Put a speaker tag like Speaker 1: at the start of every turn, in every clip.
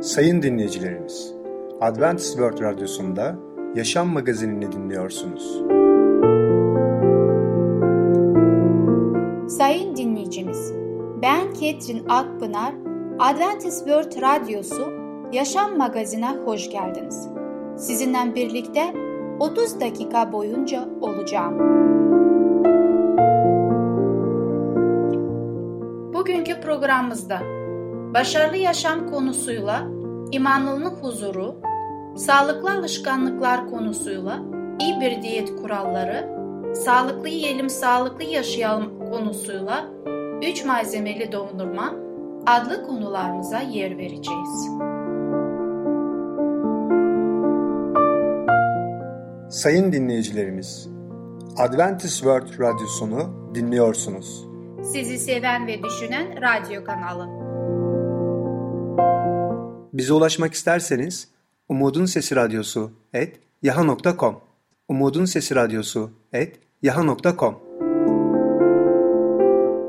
Speaker 1: Sayın dinleyicilerimiz, Adventist World Radyosu'nda Yaşam Magazinini dinliyorsunuz.
Speaker 2: Sayın dinleyicimiz, ben Ketrin Akpınar, Adventist World Radyosu Yaşam Magazinine hoş geldiniz. Sizinle birlikte 30 dakika boyunca olacağım. Bugünkü programımızda başarılı yaşam konusuyla imanlının huzuru, sağlıklı alışkanlıklar konusuyla iyi bir diyet kuralları, sağlıklı yiyelim sağlıklı yaşayalım konusuyla 3 malzemeli dondurma adlı konularımıza yer vereceğiz.
Speaker 1: Sayın dinleyicilerimiz, Adventist World Radyosunu dinliyorsunuz.
Speaker 2: Sizi seven ve düşünen radyo kanalı.
Speaker 1: Bize ulaşmak isterseniz Umutun Sesi Radyosu et yaha.com Umutun Sesi Radyosu et yaha.com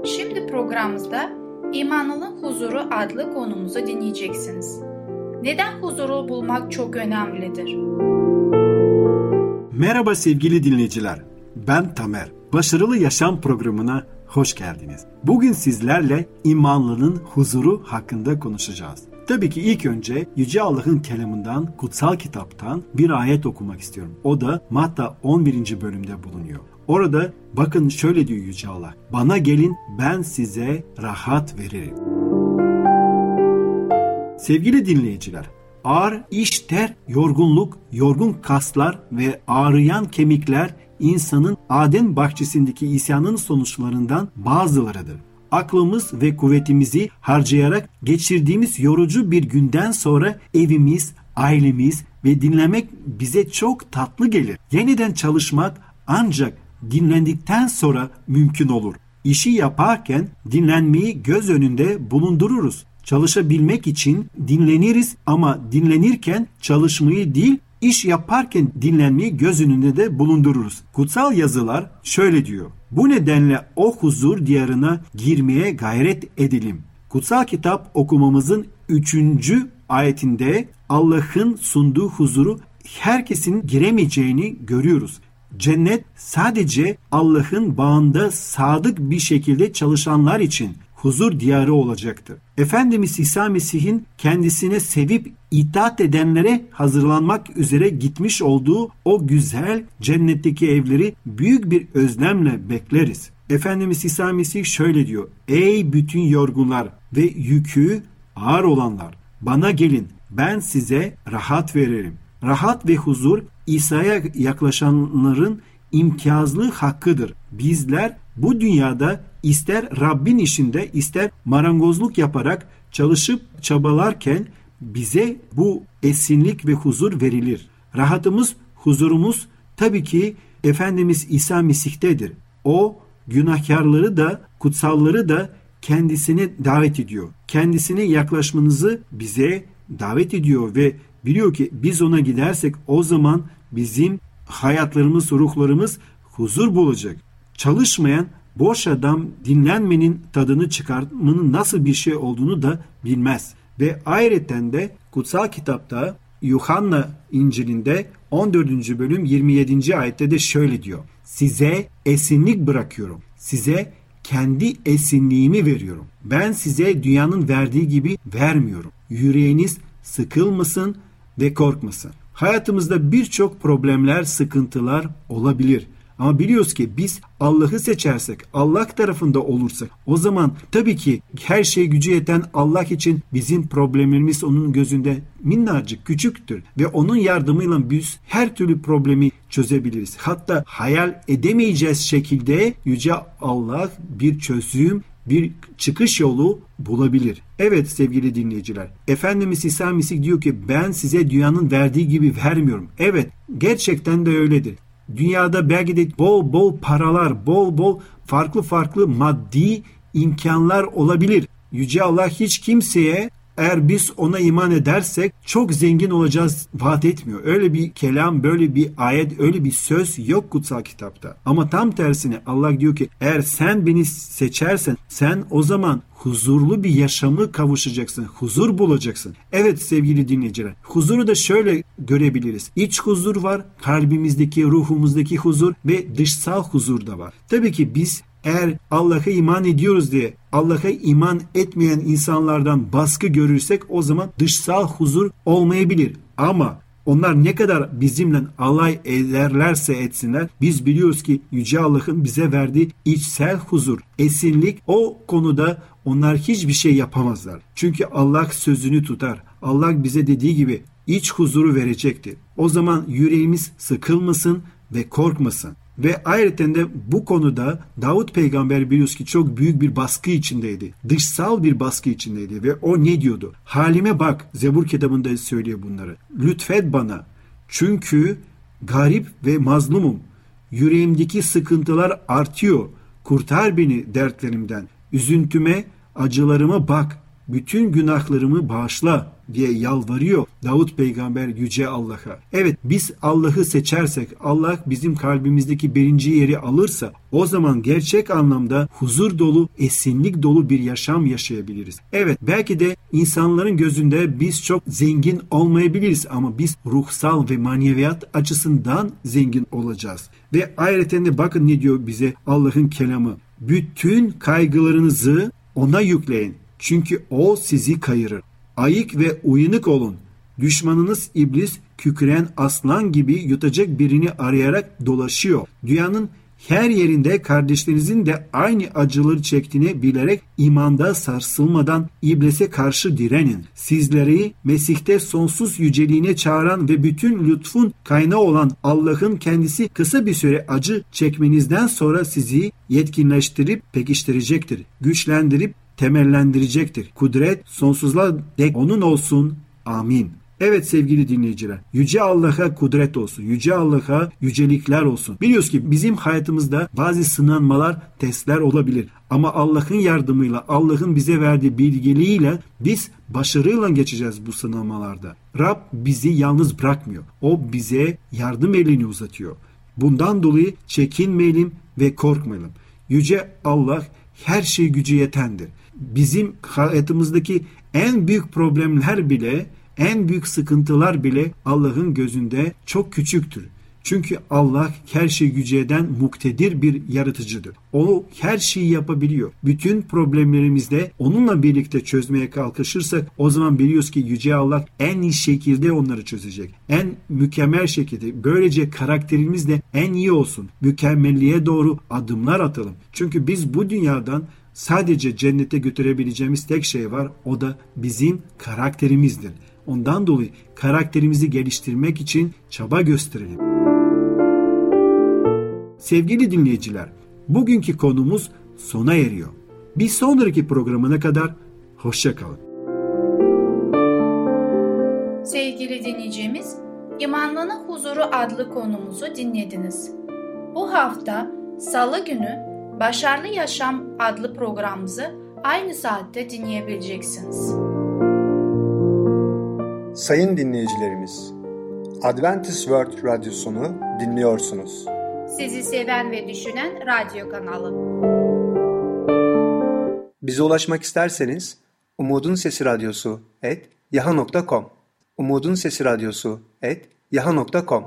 Speaker 2: Şimdi programımızda İmanlının Huzuru adlı konumuzu dinleyeceksiniz. Neden huzuru bulmak çok önemlidir?
Speaker 3: Merhaba sevgili dinleyiciler. Ben Tamer. Başarılı Yaşam programına hoş geldiniz. Bugün sizlerle imanlının huzuru hakkında konuşacağız. Tabii ki ilk önce Yüce Allah'ın kelamından, kutsal kitaptan bir ayet okumak istiyorum. O da Matta 11. bölümde bulunuyor. Orada bakın şöyle diyor Yüce Allah. Bana gelin ben size rahat veririm. Sevgili dinleyiciler, ağır iş ter, yorgunluk, yorgun kaslar ve ağrıyan kemikler insanın Adem bahçesindeki isyanın sonuçlarından bazılarıdır. Aklımız ve kuvvetimizi harcayarak geçirdiğimiz yorucu bir günden sonra evimiz, ailemiz ve dinlemek bize çok tatlı gelir. Yeniden çalışmak ancak dinlendikten sonra mümkün olur. İşi yaparken dinlenmeyi göz önünde bulundururuz. Çalışabilmek için dinleniriz ama dinlenirken çalışmayı değil iş yaparken dinlenmeyi göz önünde de bulundururuz. Kutsal yazılar şöyle diyor. Bu nedenle o huzur diyarına girmeye gayret edelim. Kutsal kitap okumamızın 3. ayetinde Allah'ın sunduğu huzuru herkesin giremeyeceğini görüyoruz. Cennet sadece Allah'ın bağında sadık bir şekilde çalışanlar için huzur diyarı olacaktır. Efendimiz İsa Mesih'in kendisine sevip itaat edenlere hazırlanmak üzere gitmiş olduğu o güzel cennetteki evleri büyük bir özlemle bekleriz. Efendimiz İsa Mesih şöyle diyor. Ey bütün yorgunlar ve yükü ağır olanlar bana gelin ben size rahat veririm. Rahat ve huzur İsa'ya yaklaşanların imtiyazlı hakkıdır. Bizler bu dünyada ister Rabbin işinde ister marangozluk yaparak çalışıp çabalarken bize bu esinlik ve huzur verilir. Rahatımız, huzurumuz tabii ki Efendimiz İsa Mesih'tedir. O günahkarları da kutsalları da kendisine davet ediyor. Kendisine yaklaşmanızı bize davet ediyor ve biliyor ki biz ona gidersek o zaman bizim hayatlarımız, ruhlarımız huzur bulacak. Çalışmayan boş adam dinlenmenin tadını çıkartmanın nasıl bir şey olduğunu da bilmez. Ve ayrıca de kutsal kitapta Yuhanna İncil'inde 14. bölüm 27. ayette de şöyle diyor. Size esinlik bırakıyorum. Size kendi esinliğimi veriyorum. Ben size dünyanın verdiği gibi vermiyorum. Yüreğiniz sıkılmasın ve korkmasın. Hayatımızda birçok problemler, sıkıntılar olabilir. Ama biliyoruz ki biz Allah'ı seçersek, Allah tarafında olursak o zaman tabii ki her şey gücü yeten Allah için bizim problemlerimiz onun gözünde minnacık küçüktür ve onun yardımıyla biz her türlü problemi çözebiliriz. Hatta hayal edemeyeceğiz şekilde yüce Allah bir çözüm bir çıkış yolu bulabilir. Evet sevgili dinleyiciler. Efendimiz İsa Mesih diyor ki ben size dünyanın verdiği gibi vermiyorum. Evet gerçekten de öyledir. Dünyada belki de bol bol paralar, bol bol farklı farklı maddi imkanlar olabilir. Yüce Allah hiç kimseye eğer biz ona iman edersek çok zengin olacağız vaat etmiyor. Öyle bir kelam, böyle bir ayet, öyle bir söz yok kutsal kitapta. Ama tam tersine Allah diyor ki eğer sen beni seçersen sen o zaman huzurlu bir yaşamı kavuşacaksın. Huzur bulacaksın. Evet sevgili dinleyiciler. Huzuru da şöyle görebiliriz. İç huzur var, kalbimizdeki, ruhumuzdaki huzur ve dışsal huzur da var. Tabii ki biz eğer Allah'a iman ediyoruz diye Allah'a iman etmeyen insanlardan baskı görürsek o zaman dışsal huzur olmayabilir. Ama onlar ne kadar bizimle alay ederlerse etsinler biz biliyoruz ki Yüce Allah'ın bize verdiği içsel huzur, esinlik o konuda onlar hiçbir şey yapamazlar. Çünkü Allah sözünü tutar. Allah bize dediği gibi iç huzuru verecektir. O zaman yüreğimiz sıkılmasın ve korkmasın. Ve ayrıca de bu konuda Davut peygamber biliyoruz ki çok büyük bir baskı içindeydi. Dışsal bir baskı içindeydi ve o ne diyordu? Halime bak Zebur kitabında söylüyor bunları. Lütfet bana çünkü garip ve mazlumum. Yüreğimdeki sıkıntılar artıyor. Kurtar beni dertlerimden. Üzüntüme, acılarıma bak. Bütün günahlarımı bağışla diye yalvarıyor Davut peygamber yüce Allah'a. Evet biz Allah'ı seçersek Allah bizim kalbimizdeki birinci yeri alırsa o zaman gerçek anlamda huzur dolu, esinlik dolu bir yaşam yaşayabiliriz. Evet belki de insanların gözünde biz çok zengin olmayabiliriz ama biz ruhsal ve maneviyat açısından zengin olacağız. Ve ayrıca bakın ne diyor bize Allah'ın kelamı. Bütün kaygılarınızı ona yükleyin. Çünkü o sizi kayırır. Ayık ve uyanık olun. Düşmanınız iblis kükreyen aslan gibi yutacak birini arayarak dolaşıyor. Dünyanın her yerinde kardeşlerinizin de aynı acıları çektiğini bilerek imanda sarsılmadan iblise karşı direnin. Sizleri Mesih'te sonsuz yüceliğine çağıran ve bütün lütfun kaynağı olan Allah'ın kendisi kısa bir süre acı çekmenizden sonra sizi yetkinleştirip pekiştirecektir. Güçlendirip temellendirecektir. Kudret sonsuzluğa dek onun olsun. Amin. Evet sevgili dinleyiciler, Yüce Allah'a kudret olsun, Yüce Allah'a yücelikler olsun. Biliyoruz ki bizim hayatımızda bazı sınanmalar, testler olabilir. Ama Allah'ın yardımıyla, Allah'ın bize verdiği bilgeliğiyle biz başarıyla geçeceğiz bu sınamalarda. Rab bizi yalnız bırakmıyor. O bize yardım elini uzatıyor. Bundan dolayı çekinmeyelim ve korkmayalım. Yüce Allah her şey gücü yetendir bizim hayatımızdaki en büyük problemler bile, en büyük sıkıntılar bile Allah'ın gözünde çok küçüktür. Çünkü Allah her şey gücü eden muktedir bir yaratıcıdır. O her şeyi yapabiliyor. Bütün problemlerimizde onunla birlikte çözmeye kalkışırsak o zaman biliyoruz ki Yüce Allah en iyi şekilde onları çözecek. En mükemmel şekilde. Böylece karakterimiz de en iyi olsun. Mükemmelliğe doğru adımlar atalım. Çünkü biz bu dünyadan sadece cennete götürebileceğimiz tek şey var. O da bizim karakterimizdir. Ondan dolayı karakterimizi geliştirmek için çaba gösterelim. Sevgili dinleyiciler, bugünkü konumuz sona eriyor. Bir sonraki programına kadar hoşçakalın.
Speaker 2: Sevgili dinleyicimiz, İmanlının Huzuru adlı konumuzu dinlediniz. Bu hafta Salı günü Başarılı Yaşam adlı programımızı aynı saatte dinleyebileceksiniz.
Speaker 1: Sayın dinleyicilerimiz, Adventist World Radyosunu dinliyorsunuz.
Speaker 2: Sizi seven ve düşünen radyo kanalı.
Speaker 1: Bize ulaşmak isterseniz Umutun Sesi Radyosu et yaha.com Umutun Sesi Radyosu et yaha.com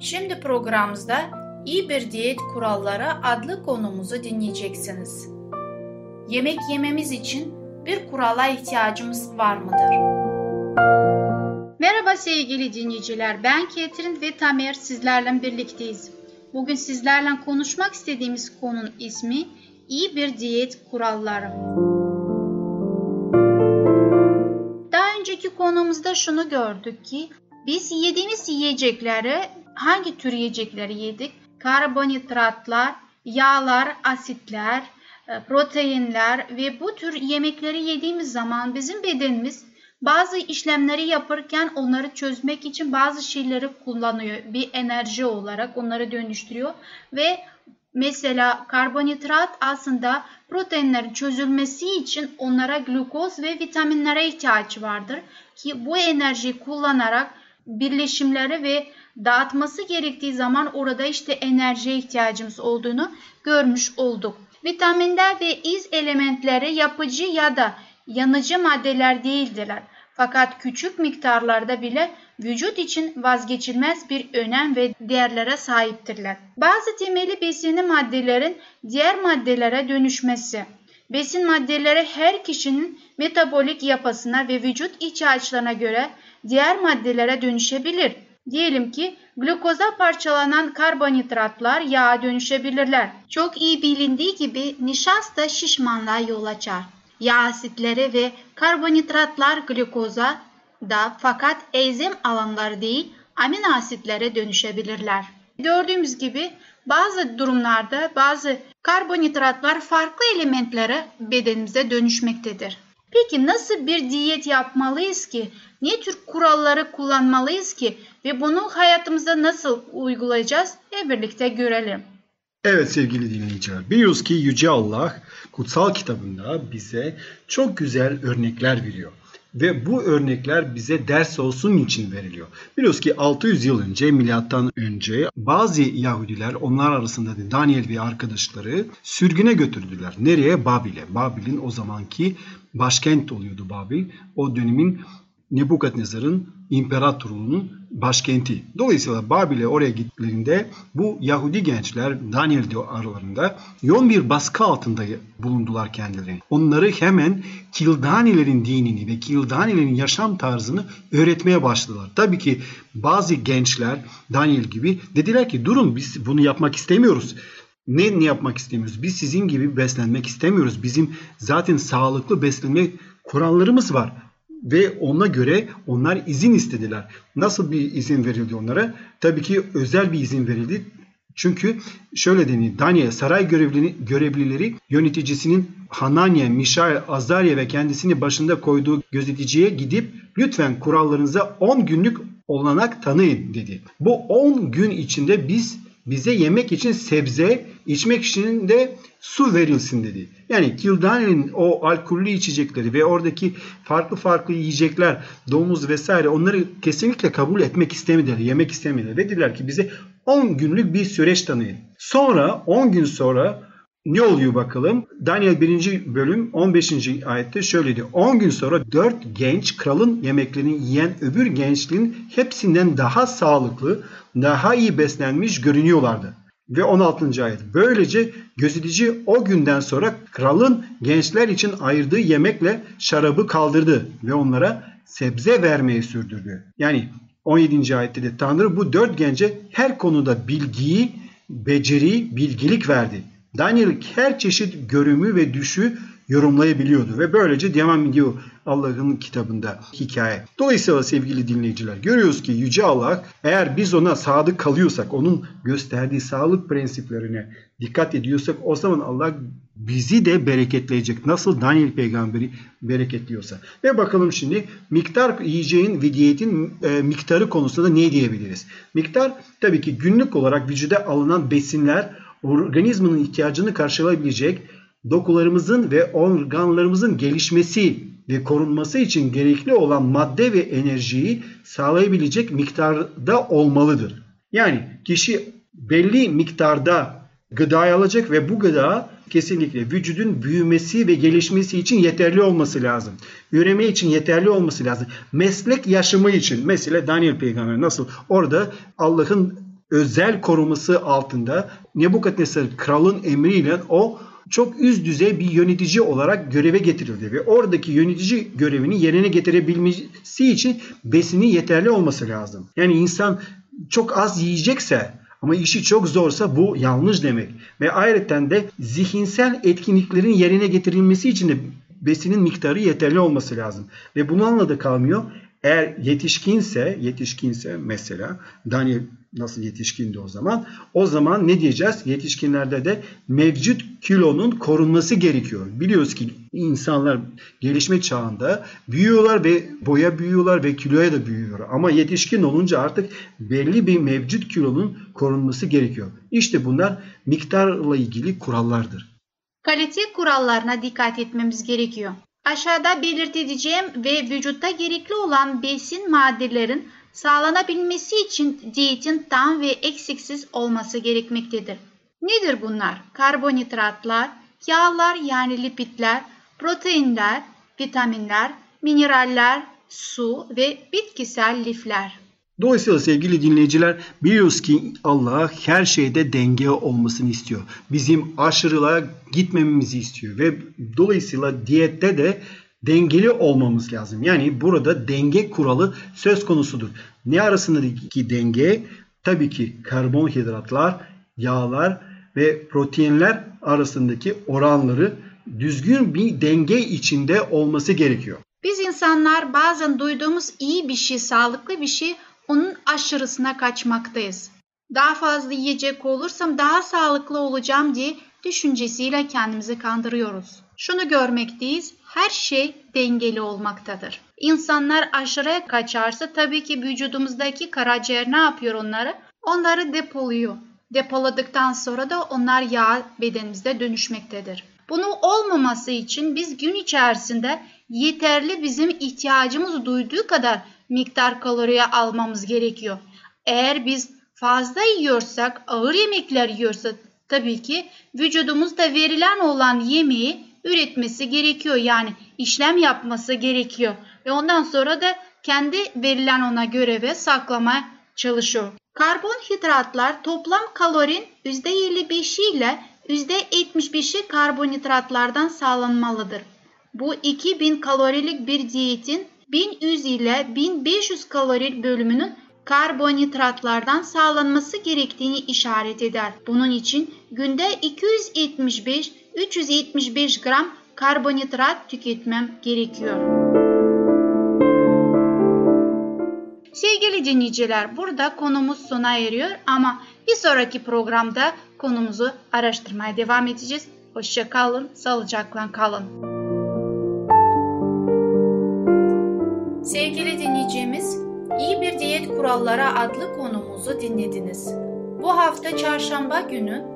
Speaker 2: Şimdi programımızda İyi bir diyet kuralları adlı konumuzu dinleyeceksiniz. Yemek yememiz için bir kurala ihtiyacımız var mıdır? Merhaba sevgili dinleyiciler, ben Ketrin ve Tamer sizlerle birlikteyiz. Bugün sizlerle konuşmak istediğimiz konunun ismi iyi bir diyet kuralları. Daha önceki konumuzda şunu gördük ki biz yediğimiz yiyecekleri hangi tür yiyecekleri yedik? Karbonhidratlar, yağlar, asitler, e, proteinler ve bu tür yemekleri yediğimiz zaman bizim bedenimiz bazı işlemleri yaparken onları çözmek için bazı şeyleri kullanıyor. Bir enerji olarak onları dönüştürüyor ve Mesela karbonhidrat aslında proteinlerin çözülmesi için onlara glukoz ve vitaminlere ihtiyaç vardır ki bu enerjiyi kullanarak birleşimleri ve dağıtması gerektiği zaman orada işte enerjiye ihtiyacımız olduğunu görmüş olduk. Vitaminler ve iz elementleri yapıcı ya da yanıcı maddeler değildirler. Fakat küçük miktarlarda bile vücut için vazgeçilmez bir önem ve değerlere sahiptirler. Bazı temeli besini maddelerin diğer maddelere dönüşmesi. Besin maddeleri her kişinin metabolik yapısına ve vücut ihtiyaçlarına göre diğer maddelere dönüşebilir. Diyelim ki glukoza parçalanan karbonhidratlar yağa dönüşebilirler. Çok iyi bilindiği gibi nişasta şişmanlığa yol açar. Yağ asitleri ve karbonhidratlar glukoza da fakat enzim alanları değil amino asitlere dönüşebilirler. Gördüğümüz gibi bazı durumlarda bazı karbonhidratlar farklı elementlere bedenimize dönüşmektedir. Peki nasıl bir diyet yapmalıyız ki? Ne tür kuralları kullanmalıyız ki? Ve bunu hayatımızda nasıl uygulayacağız? Hep birlikte görelim.
Speaker 3: Evet sevgili dinleyiciler, biliyoruz ki Yüce Allah kutsal kitabında bize çok güzel örnekler veriyor. Ve bu örnekler bize ders olsun için veriliyor. Biliyoruz ki 600 yıl önce milattan önce bazı Yahudiler onlar arasında da Daniel ve arkadaşları sürgüne götürdüler. Nereye? Babil'e. Babil'in o zamanki başkent oluyordu Babil. O dönemin Nebukadnezar'ın imparatorluğunun başkenti. Dolayısıyla Babil'e oraya gittiklerinde bu Yahudi gençler Daniel aralarında yoğun bir baskı altında bulundular kendilerini. Onları hemen Kildanilerin dinini ve Kildanilerin yaşam tarzını öğretmeye başladılar. Tabii ki bazı gençler Daniel gibi dediler ki durun biz bunu yapmak istemiyoruz. Ne, ne yapmak istemiyoruz? Biz sizin gibi beslenmek istemiyoruz. Bizim zaten sağlıklı beslenme kurallarımız var ve ona göre onlar izin istediler. Nasıl bir izin verildi onlara? Tabii ki özel bir izin verildi. Çünkü şöyle denir, Daniel saray görevlileri, görevlileri yöneticisinin Hananya, Mişael, Azarya ve kendisini başında koyduğu gözeticiye gidip lütfen kurallarınıza 10 günlük olanak tanıyın dedi. Bu 10 gün içinde biz bize yemek için sebze, içmek için de su verilsin dedi. Yani Kildane'nin o alkollü içecekleri ve oradaki farklı farklı yiyecekler, domuz vesaire onları kesinlikle kabul etmek istemediler, yemek istemediler. Ve dediler ki bize 10 günlük bir süreç tanıyın. Sonra 10 gün sonra ne oluyor bakalım? Daniel 1. bölüm 15. ayette şöyle diyor. 10 gün sonra 4 genç kralın yemeklerini yiyen öbür gençliğin hepsinden daha sağlıklı, daha iyi beslenmiş görünüyorlardı. Ve 16. ayet. Böylece gözetici o günden sonra kralın gençler için ayırdığı yemekle şarabı kaldırdı ve onlara sebze vermeyi sürdürdü. Yani 17. ayette de Tanrı bu dört gence her konuda bilgiyi, beceri, bilgilik verdi. Daniel her çeşit görümü ve düşü yorumlayabiliyordu ve böylece devam ediyor Allah'ın kitabında hikaye. Dolayısıyla sevgili dinleyiciler görüyoruz ki Yüce Allah eğer biz ona sadık kalıyorsak, onun gösterdiği sağlık prensiplerine dikkat ediyorsak o zaman Allah bizi de bereketleyecek. Nasıl Daniel peygamberi bereketliyorsa. Ve bakalım şimdi miktar yiyeceğin ve diyetin e, miktarı konusunda ne diyebiliriz? Miktar tabii ki günlük olarak vücuda alınan besinler organizmanın ihtiyacını karşılayabilecek dokularımızın ve organlarımızın gelişmesi ve korunması için gerekli olan madde ve enerjiyi sağlayabilecek miktarda olmalıdır. Yani kişi belli miktarda gıda alacak ve bu gıda kesinlikle vücudun büyümesi ve gelişmesi için yeterli olması lazım. Üreme için yeterli olması lazım. Meslek yaşamı için mesela Daniel peygamber nasıl orada Allah'ın özel koruması altında Nebukadnesar kralın emriyle o çok üst düzey bir yönetici olarak göreve getirildi ve oradaki yönetici görevini yerine getirebilmesi için besini yeterli olması lazım. Yani insan çok az yiyecekse ama işi çok zorsa bu yanlış demek. Ve ayrıca de zihinsel etkinliklerin yerine getirilmesi için de besinin miktarı yeterli olması lazım. Ve bununla da kalmıyor. Eğer yetişkinse, yetişkinse mesela Daniel nasıl yetişkindi o zaman? O zaman ne diyeceğiz? Yetişkinlerde de mevcut kilonun korunması gerekiyor. Biliyoruz ki insanlar gelişme çağında büyüyorlar ve boya büyüyorlar ve kiloya da büyüyor. Ama yetişkin olunca artık belli bir mevcut kilonun korunması gerekiyor. İşte bunlar miktarla ilgili kurallardır.
Speaker 2: Kalite kurallarına dikkat etmemiz gerekiyor. Aşağıda belirteceğim ve vücutta gerekli olan besin maddelerin sağlanabilmesi için diyetin tam ve eksiksiz olması gerekmektedir. Nedir bunlar? Karbonhidratlar, yağlar yani lipidler, proteinler, vitaminler, mineraller, su ve bitkisel lifler.
Speaker 3: Dolayısıyla sevgili dinleyiciler biliyoruz ki Allah her şeyde denge olmasını istiyor. Bizim aşırılığa gitmememizi istiyor ve dolayısıyla diyette de dengeli olmamız lazım. Yani burada denge kuralı söz konusudur. Ne arasındaki denge? Tabii ki karbonhidratlar, yağlar ve proteinler arasındaki oranları düzgün bir denge içinde olması gerekiyor.
Speaker 2: Biz insanlar bazen duyduğumuz iyi bir şey, sağlıklı bir şey onun aşırısına kaçmaktayız. Daha fazla yiyecek olursam daha sağlıklı olacağım diye düşüncesiyle kendimizi kandırıyoruz. Şunu görmekteyiz, her şey dengeli olmaktadır. İnsanlar aşırıya kaçarsa tabii ki vücudumuzdaki karaciğer ne yapıyor onları? Onları depoluyor. Depoladıktan sonra da onlar yağ bedenimizde dönüşmektedir. Bunu olmaması için biz gün içerisinde yeterli bizim ihtiyacımız duyduğu kadar miktar kaloriye almamız gerekiyor. Eğer biz fazla yiyorsak, ağır yemekler yiyorsak tabii ki vücudumuzda verilen olan yemeği üretmesi gerekiyor. Yani işlem yapması gerekiyor. Ve ondan sonra da kendi verilen ona göreve saklamaya çalışıyor. Karbonhidratlar toplam kalorin %55 ile %75'i karbonhidratlardan sağlanmalıdır. Bu 2000 kalorilik bir diyetin 1100 ile 1500 kalori bölümünün karbonhidratlardan sağlanması gerektiğini işaret eder. Bunun için günde 275-375 gram karbonhidrat tüketmem gerekiyor. Sevgili dinleyiciler burada konumuz sona eriyor ama bir sonraki programda konumuzu araştırmaya devam edeceğiz. Hoşça kalın, sağlıcakla kalın. Sevgili dinleyicimiz, İyi Bir Diyet Kuralları adlı konumuzu dinlediniz. Bu hafta çarşamba günü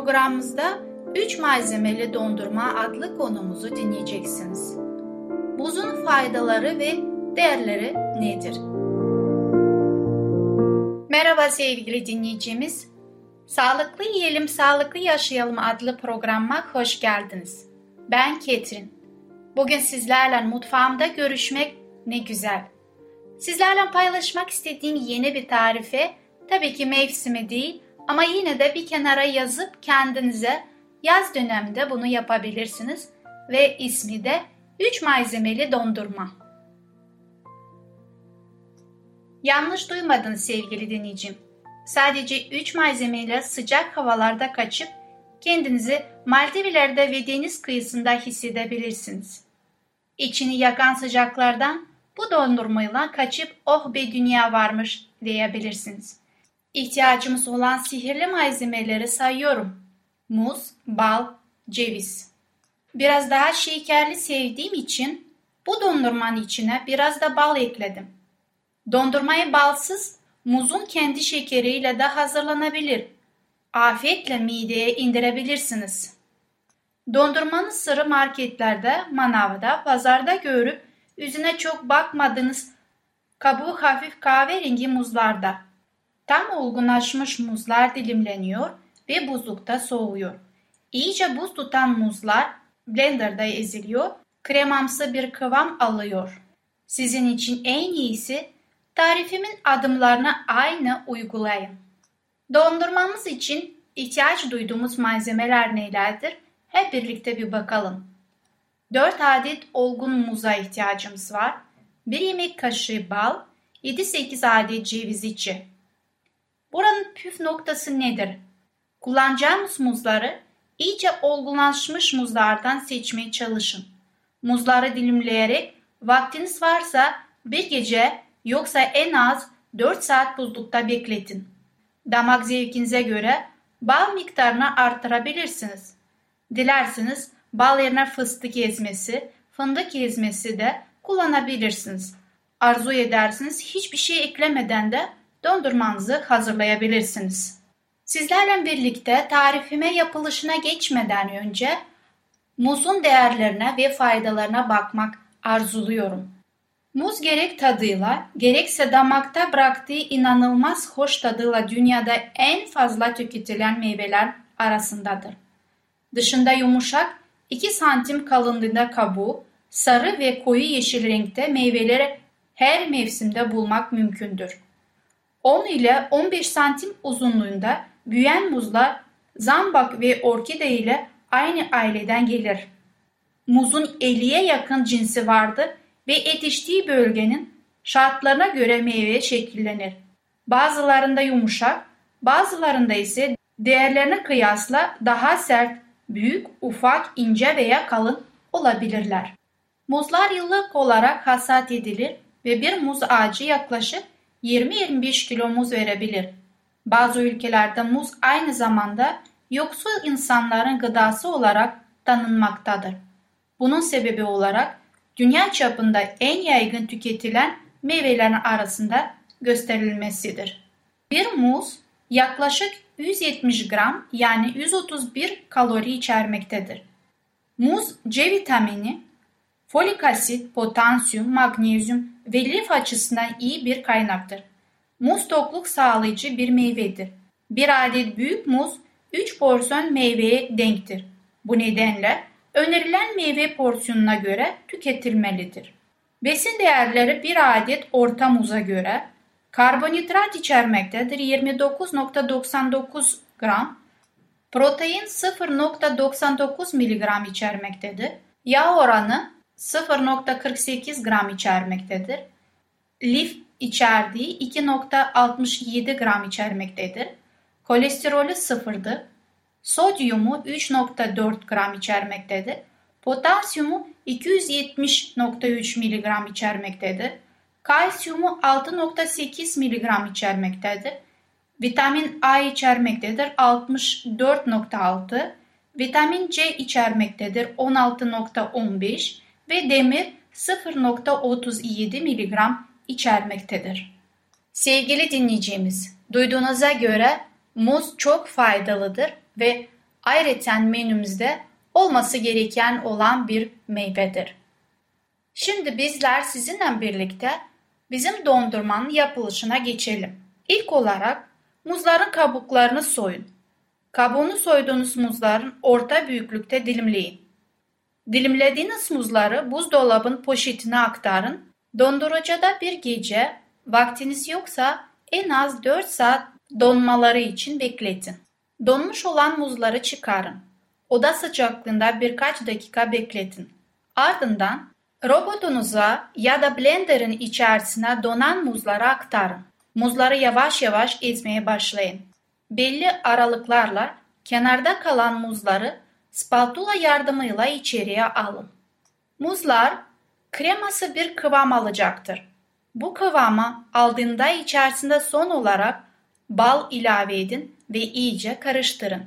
Speaker 2: programımızda 3 malzemeli dondurma adlı konumuzu dinleyeceksiniz. Buzun faydaları ve değerleri nedir? Merhaba sevgili dinleyicimiz. Sağlıklı Yiyelim Sağlıklı Yaşayalım adlı programıma hoş geldiniz. Ben Ketrin. Bugün sizlerle mutfağımda görüşmek ne güzel. Sizlerle paylaşmak istediğim yeni bir tarife tabii ki mevsimi değil ama yine de bir kenara yazıp kendinize yaz döneminde bunu yapabilirsiniz ve ismi de 3 malzemeli dondurma. Yanlış duymadın sevgili dinleyicim. Sadece 3 malzemeyle sıcak havalarda kaçıp kendinizi Maldivler'de ve deniz kıyısında hissedebilirsiniz. İçini yakan sıcaklardan bu dondurmayla kaçıp oh be dünya varmış diyebilirsiniz. İhtiyacımız olan sihirli malzemeleri sayıyorum. Muz, bal, ceviz. Biraz daha şekerli sevdiğim için bu dondurmanın içine biraz da bal ekledim. Dondurmayı balsız, muzun kendi şekeriyle de hazırlanabilir. Afiyetle mideye indirebilirsiniz. Dondurmanın sırrı marketlerde, manavda, pazarda görüp yüzüne çok bakmadığınız kabuğu hafif kahverengi muzlarda. Tam olgunlaşmış muzlar dilimleniyor ve buzlukta soğuyor. İyice buz tutan muzlar blenderda eziliyor, kremamsı bir kıvam alıyor. Sizin için en iyisi Tarifimin adımlarını aynı uygulayın. Dondurmamız için ihtiyaç duyduğumuz malzemeler nelerdir? Hep birlikte bir bakalım. 4 adet olgun muza ihtiyacımız var. 1 yemek kaşığı bal, 7-8 adet ceviz içi. Buranın püf noktası nedir? Kullanacağımız muzları iyice olgunlaşmış muzlardan seçmeye çalışın. Muzları dilimleyerek vaktiniz varsa bir gece yoksa en az 4 saat buzlukta bekletin. Damak zevkinize göre bal miktarını artırabilirsiniz. Dilerseniz bal yerine fıstık ezmesi, fındık ezmesi de kullanabilirsiniz. Arzu edersiniz hiçbir şey eklemeden de dondurmanızı hazırlayabilirsiniz. Sizlerle birlikte tarifime yapılışına geçmeden önce muzun değerlerine ve faydalarına bakmak arzuluyorum. Muz gerek tadıyla gerekse damakta bıraktığı inanılmaz hoş tadıyla dünyada en fazla tüketilen meyveler arasındadır. Dışında yumuşak 2 santim kalınlığında kabuğu, sarı ve koyu yeşil renkte meyveleri her mevsimde bulmak mümkündür. 10 ile 15 santim uzunluğunda büyüyen muzlar zambak ve orkide ile aynı aileden gelir. Muzun 50'ye yakın cinsi vardır ve yetiştiği bölgenin şartlarına göre meyve şekillenir. Bazılarında yumuşak, bazılarında ise değerlerine kıyasla daha sert, büyük, ufak, ince veya kalın olabilirler. Muzlar yıllık olarak hasat edilir ve bir muz ağacı yaklaşık 20-25 kilo muz verebilir. Bazı ülkelerde muz aynı zamanda yoksul insanların gıdası olarak tanınmaktadır. Bunun sebebi olarak dünya çapında en yaygın tüketilen meyvelerin arasında gösterilmesidir. Bir muz yaklaşık 170 gram yani 131 kalori içermektedir. Muz C vitamini, folik asit, potasyum, magnezyum ve lif açısından iyi bir kaynaktır. Muz tokluk sağlayıcı bir meyvedir. Bir adet büyük muz 3 porsiyon meyveye denktir. Bu nedenle önerilen meyve porsiyonuna göre tüketilmelidir. Besin değerleri bir adet orta muza göre karbonhidrat içermektedir 29.99 gram, protein 0.99 mg içermektedir, yağ oranı 0.48 gram içermektedir, lif içerdiği 2.67 gram içermektedir, kolesterolü sıfırdır, sodyumu 3.4 gram içermektedir, potasyumu 270.3 mg içermektedir, kalsiyumu 6.8 mg içermektedir, vitamin A içermektedir 64.6, vitamin C içermektedir 16.15 ve demir 0.37 mg içermektedir. Sevgili dinleyicimiz, duyduğunuza göre muz çok faydalıdır ve ayrıca menümüzde olması gereken olan bir meyvedir. Şimdi bizler sizinle birlikte bizim dondurmanın yapılışına geçelim. İlk olarak muzların kabuklarını soyun. Kabuğunu soyduğunuz muzların orta büyüklükte dilimleyin. Dilimlediğiniz muzları buzdolabın poşetine aktarın. Dondurucuda bir gece, vaktiniz yoksa en az 4 saat donmaları için bekletin. Donmuş olan muzları çıkarın. Oda sıcaklığında birkaç dakika bekletin. Ardından robotunuza ya da blenderın içerisine donan muzları aktarın. Muzları yavaş yavaş ezmeye başlayın. Belli aralıklarla kenarda kalan muzları spatula yardımıyla içeriye alın. Muzlar kreması bir kıvam alacaktır. Bu kıvamı aldığında içerisinde son olarak bal ilave edin ve iyice karıştırın.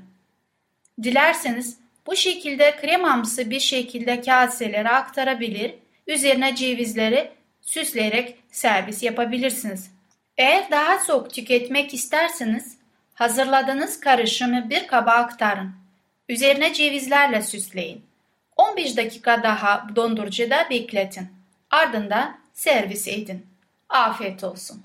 Speaker 2: Dilerseniz bu şekilde kremamsı bir şekilde kaselere aktarabilir, üzerine cevizleri süsleyerek servis yapabilirsiniz. Eğer daha soğuk tüketmek isterseniz hazırladığınız karışımı bir kaba aktarın. Üzerine cevizlerle süsleyin. 15 dakika daha dondurucuda bekletin. Ardından servis edin. Afiyet olsun.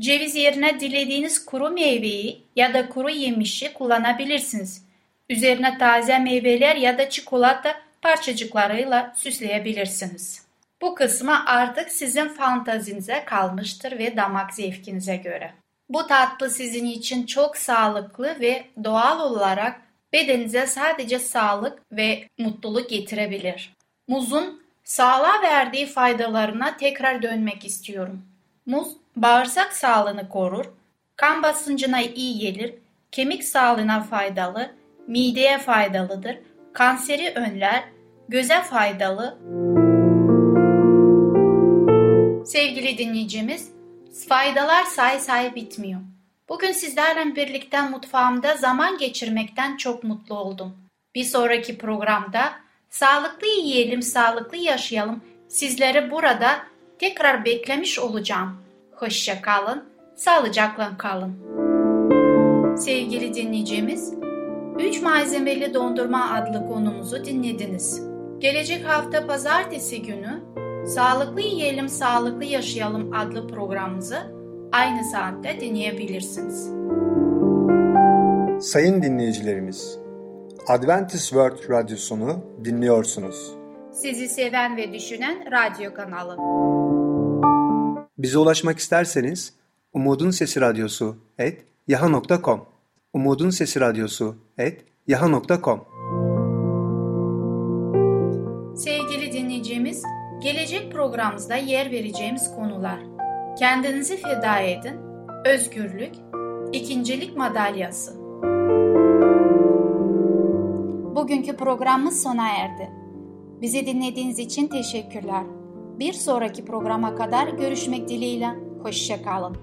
Speaker 2: Ceviz yerine dilediğiniz kuru meyveyi ya da kuru yemişi kullanabilirsiniz. Üzerine taze meyveler ya da çikolata parçacıklarıyla süsleyebilirsiniz. Bu kısmı artık sizin fantazinize kalmıştır ve damak zevkinize göre. Bu tatlı sizin için çok sağlıklı ve doğal olarak bedenize sadece sağlık ve mutluluk getirebilir. Muzun sağlığa verdiği faydalarına tekrar dönmek istiyorum. Muz bağırsak sağlığını korur, kan basıncına iyi gelir, kemik sağlığına faydalı, mideye faydalıdır, kanseri önler, göze faydalı. Sevgili dinleyicimiz, faydalar say say bitmiyor. Bugün sizlerle birlikte mutfağımda zaman geçirmekten çok mutlu oldum. Bir sonraki programda sağlıklı yiyelim, sağlıklı yaşayalım. Sizleri burada tekrar beklemiş olacağım. Hoşça kalın, sağlıcakla kalın. Sevgili dinleyicimiz, 3 malzemeli dondurma adlı konumuzu dinlediniz. Gelecek hafta pazartesi günü Sağlıklı Yiyelim Sağlıklı Yaşayalım adlı programımızı aynı saatte dinleyebilirsiniz.
Speaker 1: Sayın dinleyicilerimiz, Adventist World Radyosunu dinliyorsunuz.
Speaker 2: Sizi seven ve düşünen radyo kanalı.
Speaker 1: Bize ulaşmak isterseniz Umutun Sesi Radyosu et yaha.com Umutun Sesi Radyosu et yaha.com
Speaker 2: Sevgili dinleyicimiz, gelecek programımızda yer vereceğimiz konular Kendinizi feda edin, özgürlük, ikincilik madalyası. Bugünkü programımız sona erdi. Bizi dinlediğiniz için teşekkürler. Bir sonraki programa kadar görüşmek dileğiyle. Hoşçakalın.